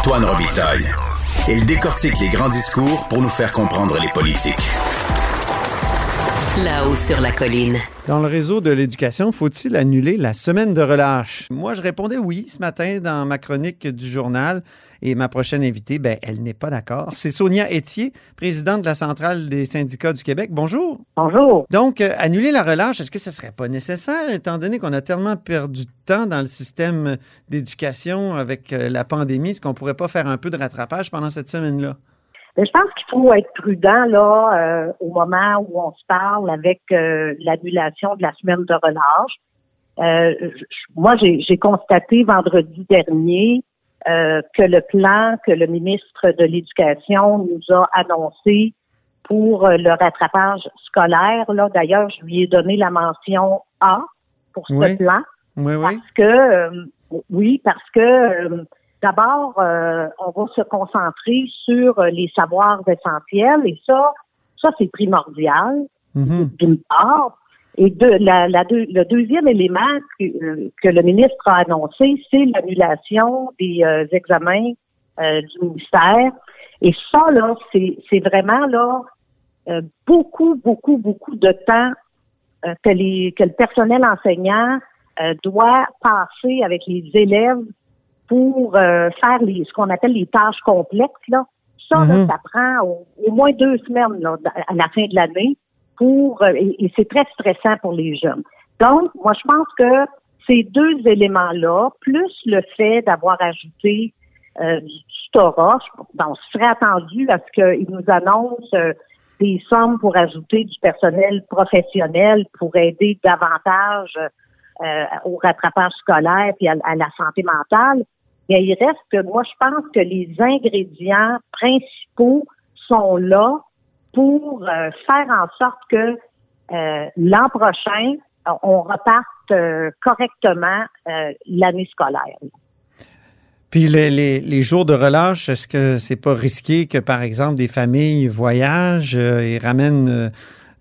Antoine Robitaille. Il décortique les grands discours pour nous faire comprendre les politiques. Là-haut sur la colline. Dans le réseau de l'éducation, faut-il annuler la semaine de relâche? Moi, je répondais oui ce matin dans ma chronique du journal. Et ma prochaine invitée, ben, elle n'est pas d'accord. C'est Sonia Etier, présidente de la Centrale des syndicats du Québec. Bonjour. Bonjour. Donc, euh, annuler la relâche, est-ce que ce serait pas nécessaire, étant donné qu'on a tellement perdu de temps dans le système d'éducation avec euh, la pandémie? Est-ce qu'on pourrait pas faire un peu de rattrapage pendant cette semaine-là? Je pense qu'il faut être prudent là euh, au moment où on se parle avec euh, l'annulation de la semaine de relâche. Euh, moi, j'ai constaté vendredi dernier que le plan que le ministre de l'Éducation nous a annoncé pour le rattrapage scolaire, là, d'ailleurs, je lui ai donné la mention A pour ce plan. Oui, oui. Parce que oui, parce que D'abord, euh, on va se concentrer sur euh, les savoirs essentiels et ça, ça c'est primordial mm-hmm. d'une part. Et de, la, le deuxième élément que, que, le ministre a annoncé, c'est l'annulation des euh, examens du ministère. Et ça, là, c'est vraiment là beaucoup, beaucoup, beaucoup de temps que, les, que le personnel enseignant doit passer avec les élèves pour euh, faire les, ce qu'on appelle les tâches complexes. Là. Ça, Mhm. ça prend au, au moins deux semaines là, à la fin de l'année pour euh, et, et c'est très stressant pour les jeunes. Donc, moi, je pense que ces deux éléments-là, plus le fait d'avoir ajouté euh, du tutorat, je- on serait attendu à ce qu'ils nous annoncent euh, des sommes pour ajouter du personnel professionnel pour aider davantage euh, au rattrapage scolaire et à, à la santé mentale. Mais il reste que moi, je pense que les ingrédients principaux sont là pour euh, faire en sorte que euh, l'an prochain, on reparte euh, correctement l'année scolaire. Puis les, les- jours de relâche, est-ce que c'est pas risqué que, par exemple, des familles voyagent et ramènent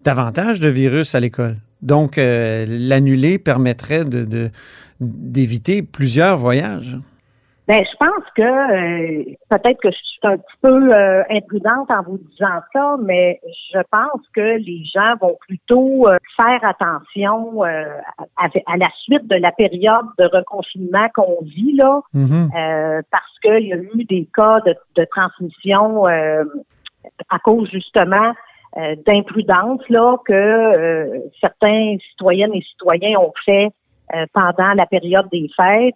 davantage de virus à l'école? Donc, l'annuler permettrait de, de- d'éviter plusieurs voyages. Ben, je pense que euh, peut-être que je suis un petit peu euh, imprudente en vous disant ça, mais je pense que les gens vont plutôt euh, faire attention euh, à, à la suite de la période de reconfinement qu'on vit là, Mhm. euh, parce qu'il y a eu des cas de, de transmission euh, à cause justement euh, d'imprudence là que euh, certains citoyennes et citoyens ont fait euh, pendant la période des fêtes.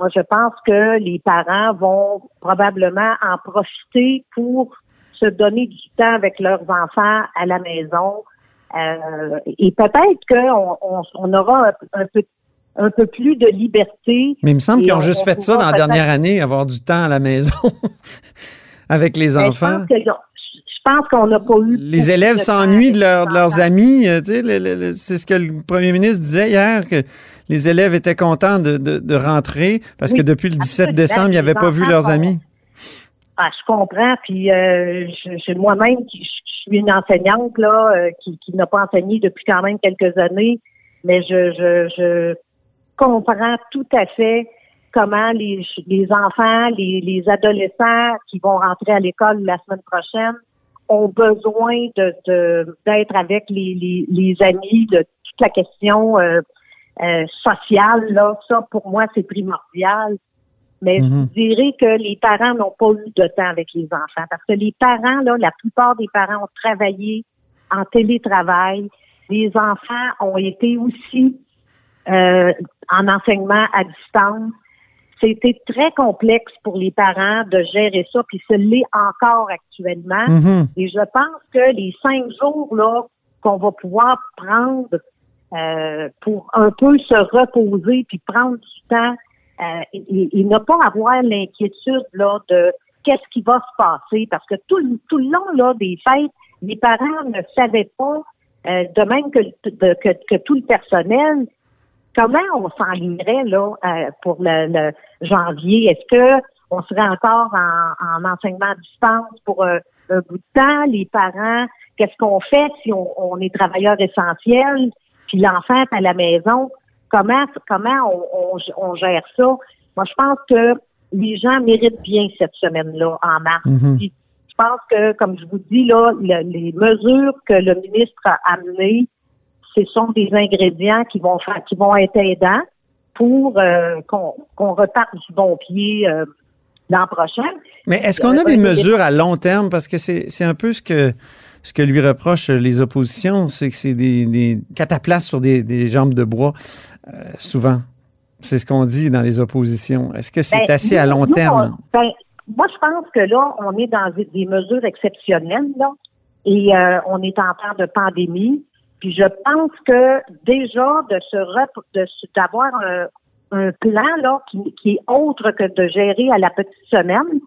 Moi, je pense que les parents vont probablement en profiter pour se donner du temps avec leurs enfants à la maison. Euh, et peut-être qu'on on, on aura un, un peu un peu plus de liberté. Mais il me semble qu'ils ont on- juste fait ça dans la dernière année, avoir du temps à la maison avec les enfants. Je pense, pense qu'on n'a pas eu. Les élèves s'ennuient de, leur- de leurs amis. euh, tu sais, le- le- le- c'est ce que le premier ministre disait hier, que les élèves étaient contents de, de- de rentrer parce Oui, que depuis le 17 absolument. décembre, ils n'avaient pas vu leurs amis. Ah, je comprends. Puis euh, je, je- moi-même, je suis une enseignante là, euh, qui, qui n'a pas enseigné depuis quand même quelques années, mais je, je, je comprends tout à fait comment les, les enfants, les, les adolescents qui vont rentrer à l'école la semaine prochaine ont besoin de de- d'être avec les, les, les amis, de toute la question euh, euh, sociale. Là, ça pour moi c'est primordial. Mais Mhm. je dirais que les parents n'ont pas eu de temps avec les enfants parce que les parents, là, la plupart des parents ont travaillé en télétravail. Les enfants ont été aussi euh, en enseignement à distance. C'était très complexe pour les parents de gérer ça, puis ce l'est encore actuellement. Mhm. Et je pense que les cinq jours là qu'on va pouvoir prendre euh, pour un peu se reposer puis prendre du temps euh, et, et ne pas avoir l'inquiétude là de qu'est-ce qui va se passer parce que tout, le- tout le long là des fêtes, les parents ne savaient pas, euh, de même que, de- que, que tout le personnel, comment on s'enlignerait là euh, pour le, le janvier? Est-ce que on serait encore en, en enseignement à distance pour euh, un bout de temps? Les parents, qu'est-ce qu'on fait si on, on est travailleur essentiel, puis l'enfant est à la maison? Comment comment on, on, on gère ça? Moi, je pense que les gens méritent bien cette semaine-là en mars. Mhm. Je pense que, comme je vous dis, là, le- les mesures que le ministre a amenées, ce sont des ingrédients qui vont faire, qui vont être aidants pour euh, qu'on reparte du bon pied euh, l'an prochain. Mais est-ce qu'on a des mesures à long terme? Parce que c'est un peu ce que, ce que lui reprochent les oppositions, c'est que c'est des, des cataplasmes sur des, des jambes de bois, euh, souvent. C'est ce qu'on dit dans les oppositions. Est-ce que c'est Ben, assez à long nous, terme? on- ben, moi, je pense que là, on est dans des, des mesures exceptionnelles, là, et euh, on est en temps de pandémie. Puis je pense que déjà de se d'avoir un, un plan là qui, qui est autre que de gérer à la petite semaine,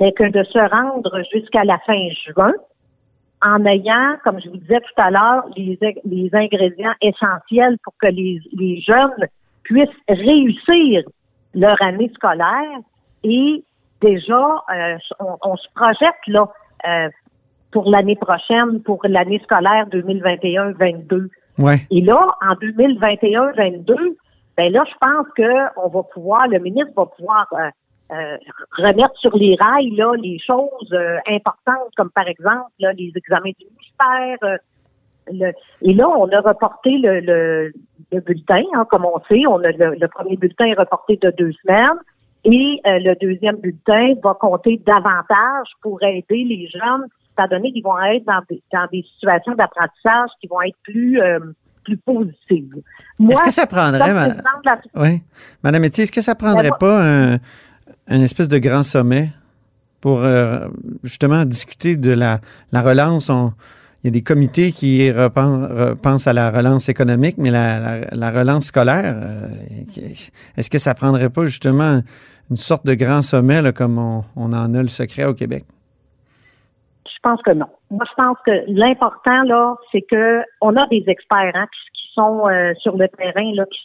mais que de se rendre jusqu'à la fin juin en ayant, comme je vous disais tout à l'heure, les, les ingrédients essentiels pour que les, les jeunes puissent réussir leur année scolaire. Et déjà, euh, on, on se projette là euh, pour l'année prochaine, pour l'année scolaire 2021-22. Ouais. Et là, en 2021-22, ben là, je pense que on va pouvoir, le ministre va pouvoir euh, euh, remettre sur les rails là les choses euh, importantes, comme par exemple là, les examens du ministère. euh, le- et là, on a reporté le, le, le bulletin, hein, comme on sait. On a le, premier bulletin est reporté de deux semaines. Et euh, le deuxième bulletin va compter davantage pour aider les jeunes, étant donné qu'ils vont être dans des, dans des situations d'apprentissage qui vont être plus euh, plus positives. Est-ce que ça prendrait, comme ma- la- oui. Madame Etier, est-ce que ça prendrait Ben, pas un, un espèce de grand sommet pour euh, justement discuter de la, la relance? On- il y a des comités qui repen- repensent à la relance économique, mais la, la- la relance scolaire, euh, est-ce que ça prendrait pas justement une sorte de grand sommet là, comme on, on en a le secret au Québec? Je pense que non. Moi, je pense que l'important là, c'est que on a des experts hein, qui, qui sont euh, sur le terrain là, qui,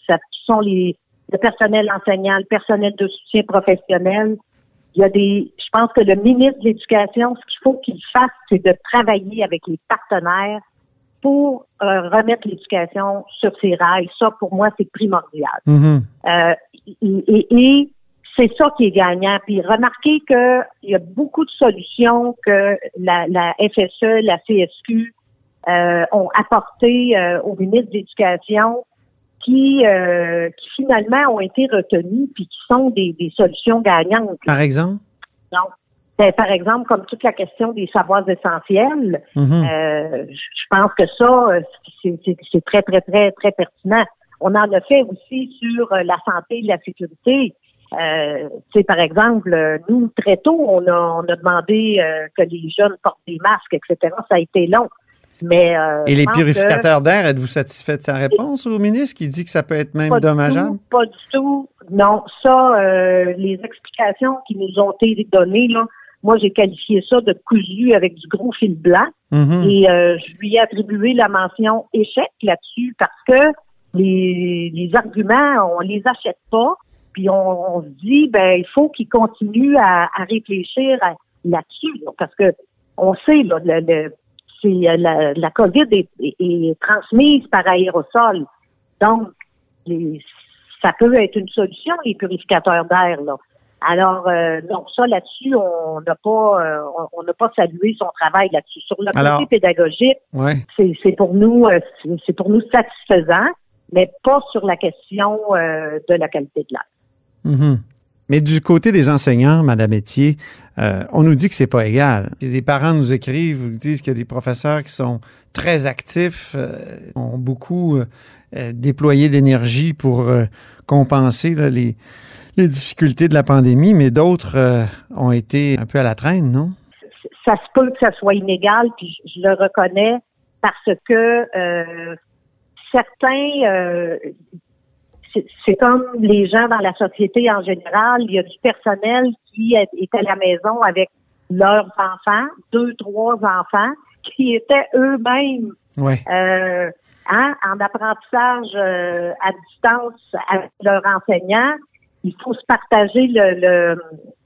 sont les le personnel enseignant, le personnel de soutien professionnel. Il y a des. Je pense que le ministre de l'Éducation, ce qu'il faut qu'il fasse, c'est de travailler avec les partenaires pour euh, remettre l'éducation sur ses rails. Ça, pour moi, c'est primordial. Mhm. Euh, et, et- et c'est ça qui est gagnant. Puis remarquez qu'il y a beaucoup de solutions que la, la FSE, la CSQ euh, ont apportées euh, au ministre de l'Éducation qui, euh, qui finalement ont été retenues puis qui sont des, des solutions gagnantes. Par exemple? Donc, ben, par exemple, comme toute la question des savoirs essentiels, Mhm. euh, je pense que ça, euh, c'est très, très, très, très pertinent. On en a fait aussi sur euh, la santé et la sécurité. Euh, tu sais, par exemple, nous, très tôt, on a, on a demandé euh, que les jeunes portent des masques, etc. Ça a été long. Mais, euh, Et les que purificateurs d'air, êtes-vous satisfait de sa réponse au ministre qui dit que ça peut être même pas du dommageable? tout, pas du tout. Non, ça, euh, les explications qui nous ont été données, là, moi, j'ai qualifié ça de cousu avec du gros fil blanc. Mhm. Et euh, je lui ai attribué la mention échec là-dessus parce que les, les arguments, on les achète pas. Puis on, on se dit, ben, il faut qu'il continue à, à réfléchir à- là-dessus. là, parce que on sait, là, le, le- c'est, euh, la, la COVID est, est- est transmise par aérosol. Donc, les- ça peut être une solution, les purificateurs d'air, là. Alors, euh, non, ça là-dessus, on n'a pas, euh, on- n'a pas salué son travail là-dessus. Sur le Alors- côté pédagogique, Ouais. c'est c'est pour nous, euh, c'est c'est pour nous satisfaisant, mais pas sur la question euh, de la qualité de l'air. Mhm. Mais du côté des enseignants, Madame Etier, euh, on nous dit que c'est pas égal. Des parents nous écrivent, nous disent qu'il y a des professeurs qui sont très actifs, euh, ont beaucoup euh, euh, déployé d'énergie pour euh, compenser là, les, les difficultés de la pandémie, mais d'autres euh, ont été un peu à la traîne, non? ça se peut que ça soit inégal, puis je, je le reconnais parce que euh, certains, euh, c'est- comme les gens dans la société en général, il y a du personnel qui est, à la maison avec leurs enfants, deux, trois enfants, qui étaient eux-mêmes Ouais. euh, hein, en apprentissage euh, à distance avec leur enseignant. Il faut se partager le, le,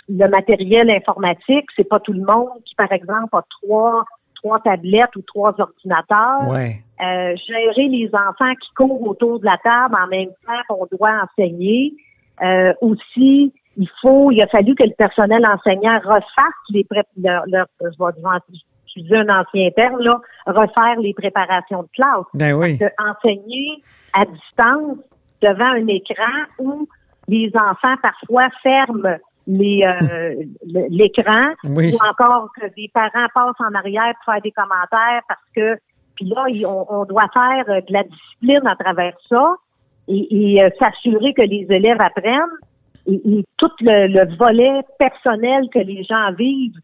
le matériel informatique. C'est pas tout le monde qui, par exemple, a trois trois tablettes ou trois ordinateurs. Ouais. Euh, gérer les enfants qui courent autour de la table en même temps qu'on doit enseigner. Euh, aussi, il faut, il a fallu que le personnel enseignant refasse les pré leur, leur, je vais utiliser un ancien terme, là, refaire les préparations de classe. Ben oui. Parce que enseigner à distance devant un écran où les enfants parfois ferment les euh, l'écran Oui. ou encore que des parents passent en arrière pour faire des commentaires parce que puis là on, doit faire euh, de la discipline à travers ça et, euh, s'assurer que les élèves apprennent et, tout le, le volet personnel que les gens vivent.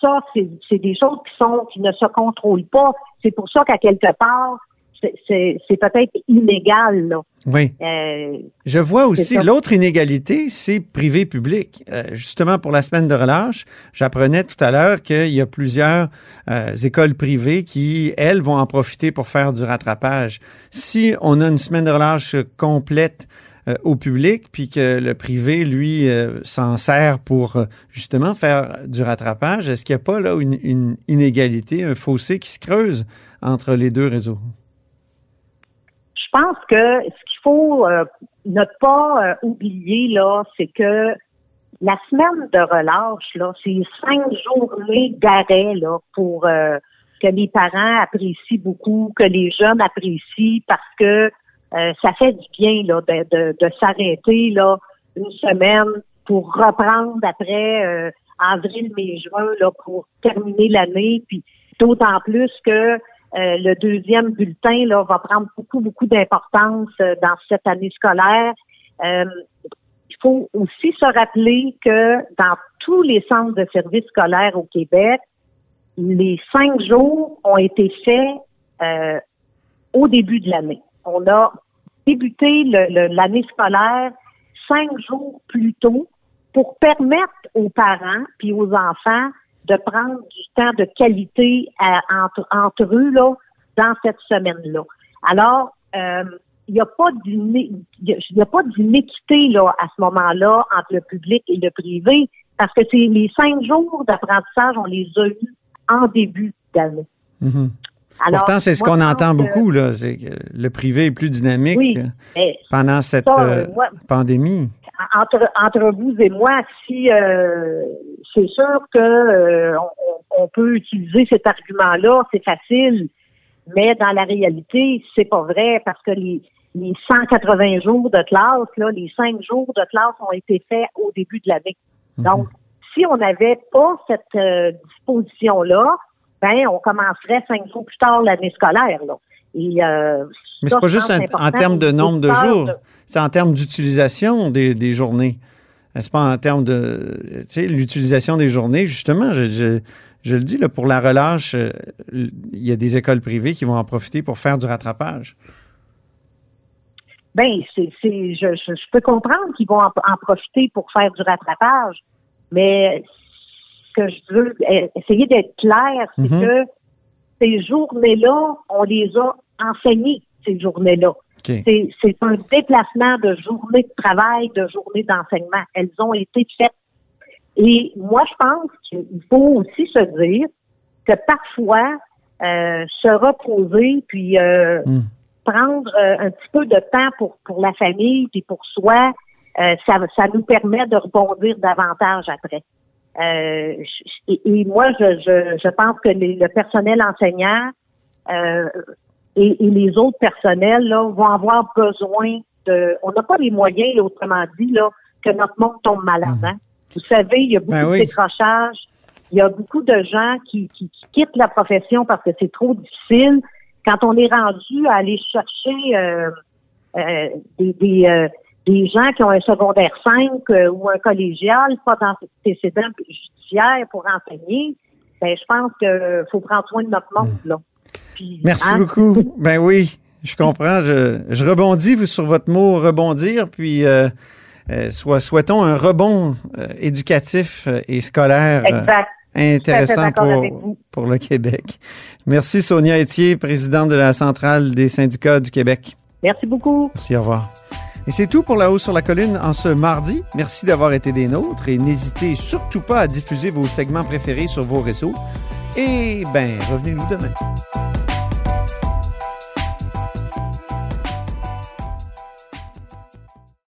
Ça c'est des choses qui sont qui ne se contrôlent pas. C'est pour ça qu'à quelque part c'est- peut-être inégal là Oui. Euh, Je vois aussi l'autre inégalité, c'est privé-public. Euh, justement, pour la semaine de relâche, j'apprenais tout à l'heure qu'il y a plusieurs euh, écoles privées qui, elles, vont en profiter pour faire du rattrapage. Si on a une semaine de relâche complète au public, puis que le privé, lui, euh, s'en sert pour justement faire du rattrapage, est-ce qu'il n'y a pas là une, une inégalité, un fossé qui se creuse entre les deux réseaux? Je pense que ce qu'il faut euh, ne pas euh, oublier là, c'est que la semaine de relâche là, c'est cinq journées d'arrêt là pour euh, que les parents apprécient beaucoup, que les jeunes apprécient parce que euh, ça fait du bien là de, de, de s'arrêter là une semaine pour reprendre après euh, avril, mai, juin là pour terminer l'année, puis d'autant plus que euh, le deuxième bulletin là, va prendre beaucoup, beaucoup d'importance euh, dans cette année scolaire. Euh, il faut aussi se rappeler que dans tous les centres de services scolaires au Québec, les cinq jours ont été faits au début de l'année. On a débuté l'année scolaire cinq jours plus tôt pour permettre aux parents puis aux enfants de prendre du temps de qualité à- entre, entre eux là, dans cette semaine-là. Alors, euh, il n'y a pas là à ce moment-là entre le public et le privé parce que les cinq jours d'apprentissage, on les a eus en début d'année. Mhm. Alors, Pourtant, c'est ce qu'on entend que- beaucoup, là, c'est que le privé est plus dynamique Oui, pendant cette ça, euh, moi, pandémie. entre, entre vous et moi, si euh, c'est sûr que euh, on, on peut utiliser cet argument-là, c'est facile, mais dans la réalité, c'est pas vrai parce que les, les 180 jours de classe, là, les 5 jours de classe ont été faits au début de l'année. Mhm. Donc, si on n'avait pas cette disposition-là, ben on commencerait cinq jours plus tard l'année scolaire. Là. Et, euh, Mais c'est pas juste en, termes de nombre de jours, c'est en termes d'utilisation des, des journées. C'est pas en termes de tu sais, l'utilisation des journées. Justement, je, je, je le dis, là, pour la relâche, euh, il y a des écoles privées qui vont en profiter pour faire du rattrapage. Ben, c'est, je, peux comprendre qu'ils vont en, en profiter pour faire du rattrapage, mais que je veux eh, essayer d'être clair, c'est Mhm. que ces journées-là, on les a enseignées, ces journées-là. C'est, un déplacement de journée de travail, de journée d'enseignement. Elles ont été faites. Et moi, je pense qu'il faut aussi se dire que parfois, euh, se reposer, puis euh, Mm. prendre euh, un petit peu de temps pour, pour la famille, puis pour soi, ça, ça nous permet de rebondir davantage après. Euh, et, et moi, je, je, je pense que les- le personnel enseignant euh, et, et les autres personnels là, vont avoir besoin de. On n'a pas les moyens, là, autrement dit, là, que notre monde tombe malade. hein. Vous savez, il y a beaucoup Ben oui. de décrochage. Il y a beaucoup de gens qui, qui, qui quittent la profession parce que c'est trop difficile. Quand on est rendu à aller chercher euh, euh, des, des, euh, des gens qui ont un secondaire 5 euh, ou un collégial, pas d'antécédent judiciaire pour enseigner, ben, je pense qu'il faut prendre soin de notre monde. Là. Puis, Merci hein, beaucoup. Ben oui, je comprends. Je, je rebondis vous, sur votre mot rebondir, puis euh, euh, soit, souhaitons un rebond éducatif et scolaire Exact. intéressant pour, pour le Québec. Merci Sonia Etier, présidente de la Centrale des syndicats du Québec. Merci beaucoup. Merci, au revoir. Et c'est tout pour La Haut sur la Colline en ce mardi. Merci d'avoir été des nôtres et n'hésitez surtout pas à diffuser vos segments préférés sur vos réseaux. Et ben, revenez-nous demain.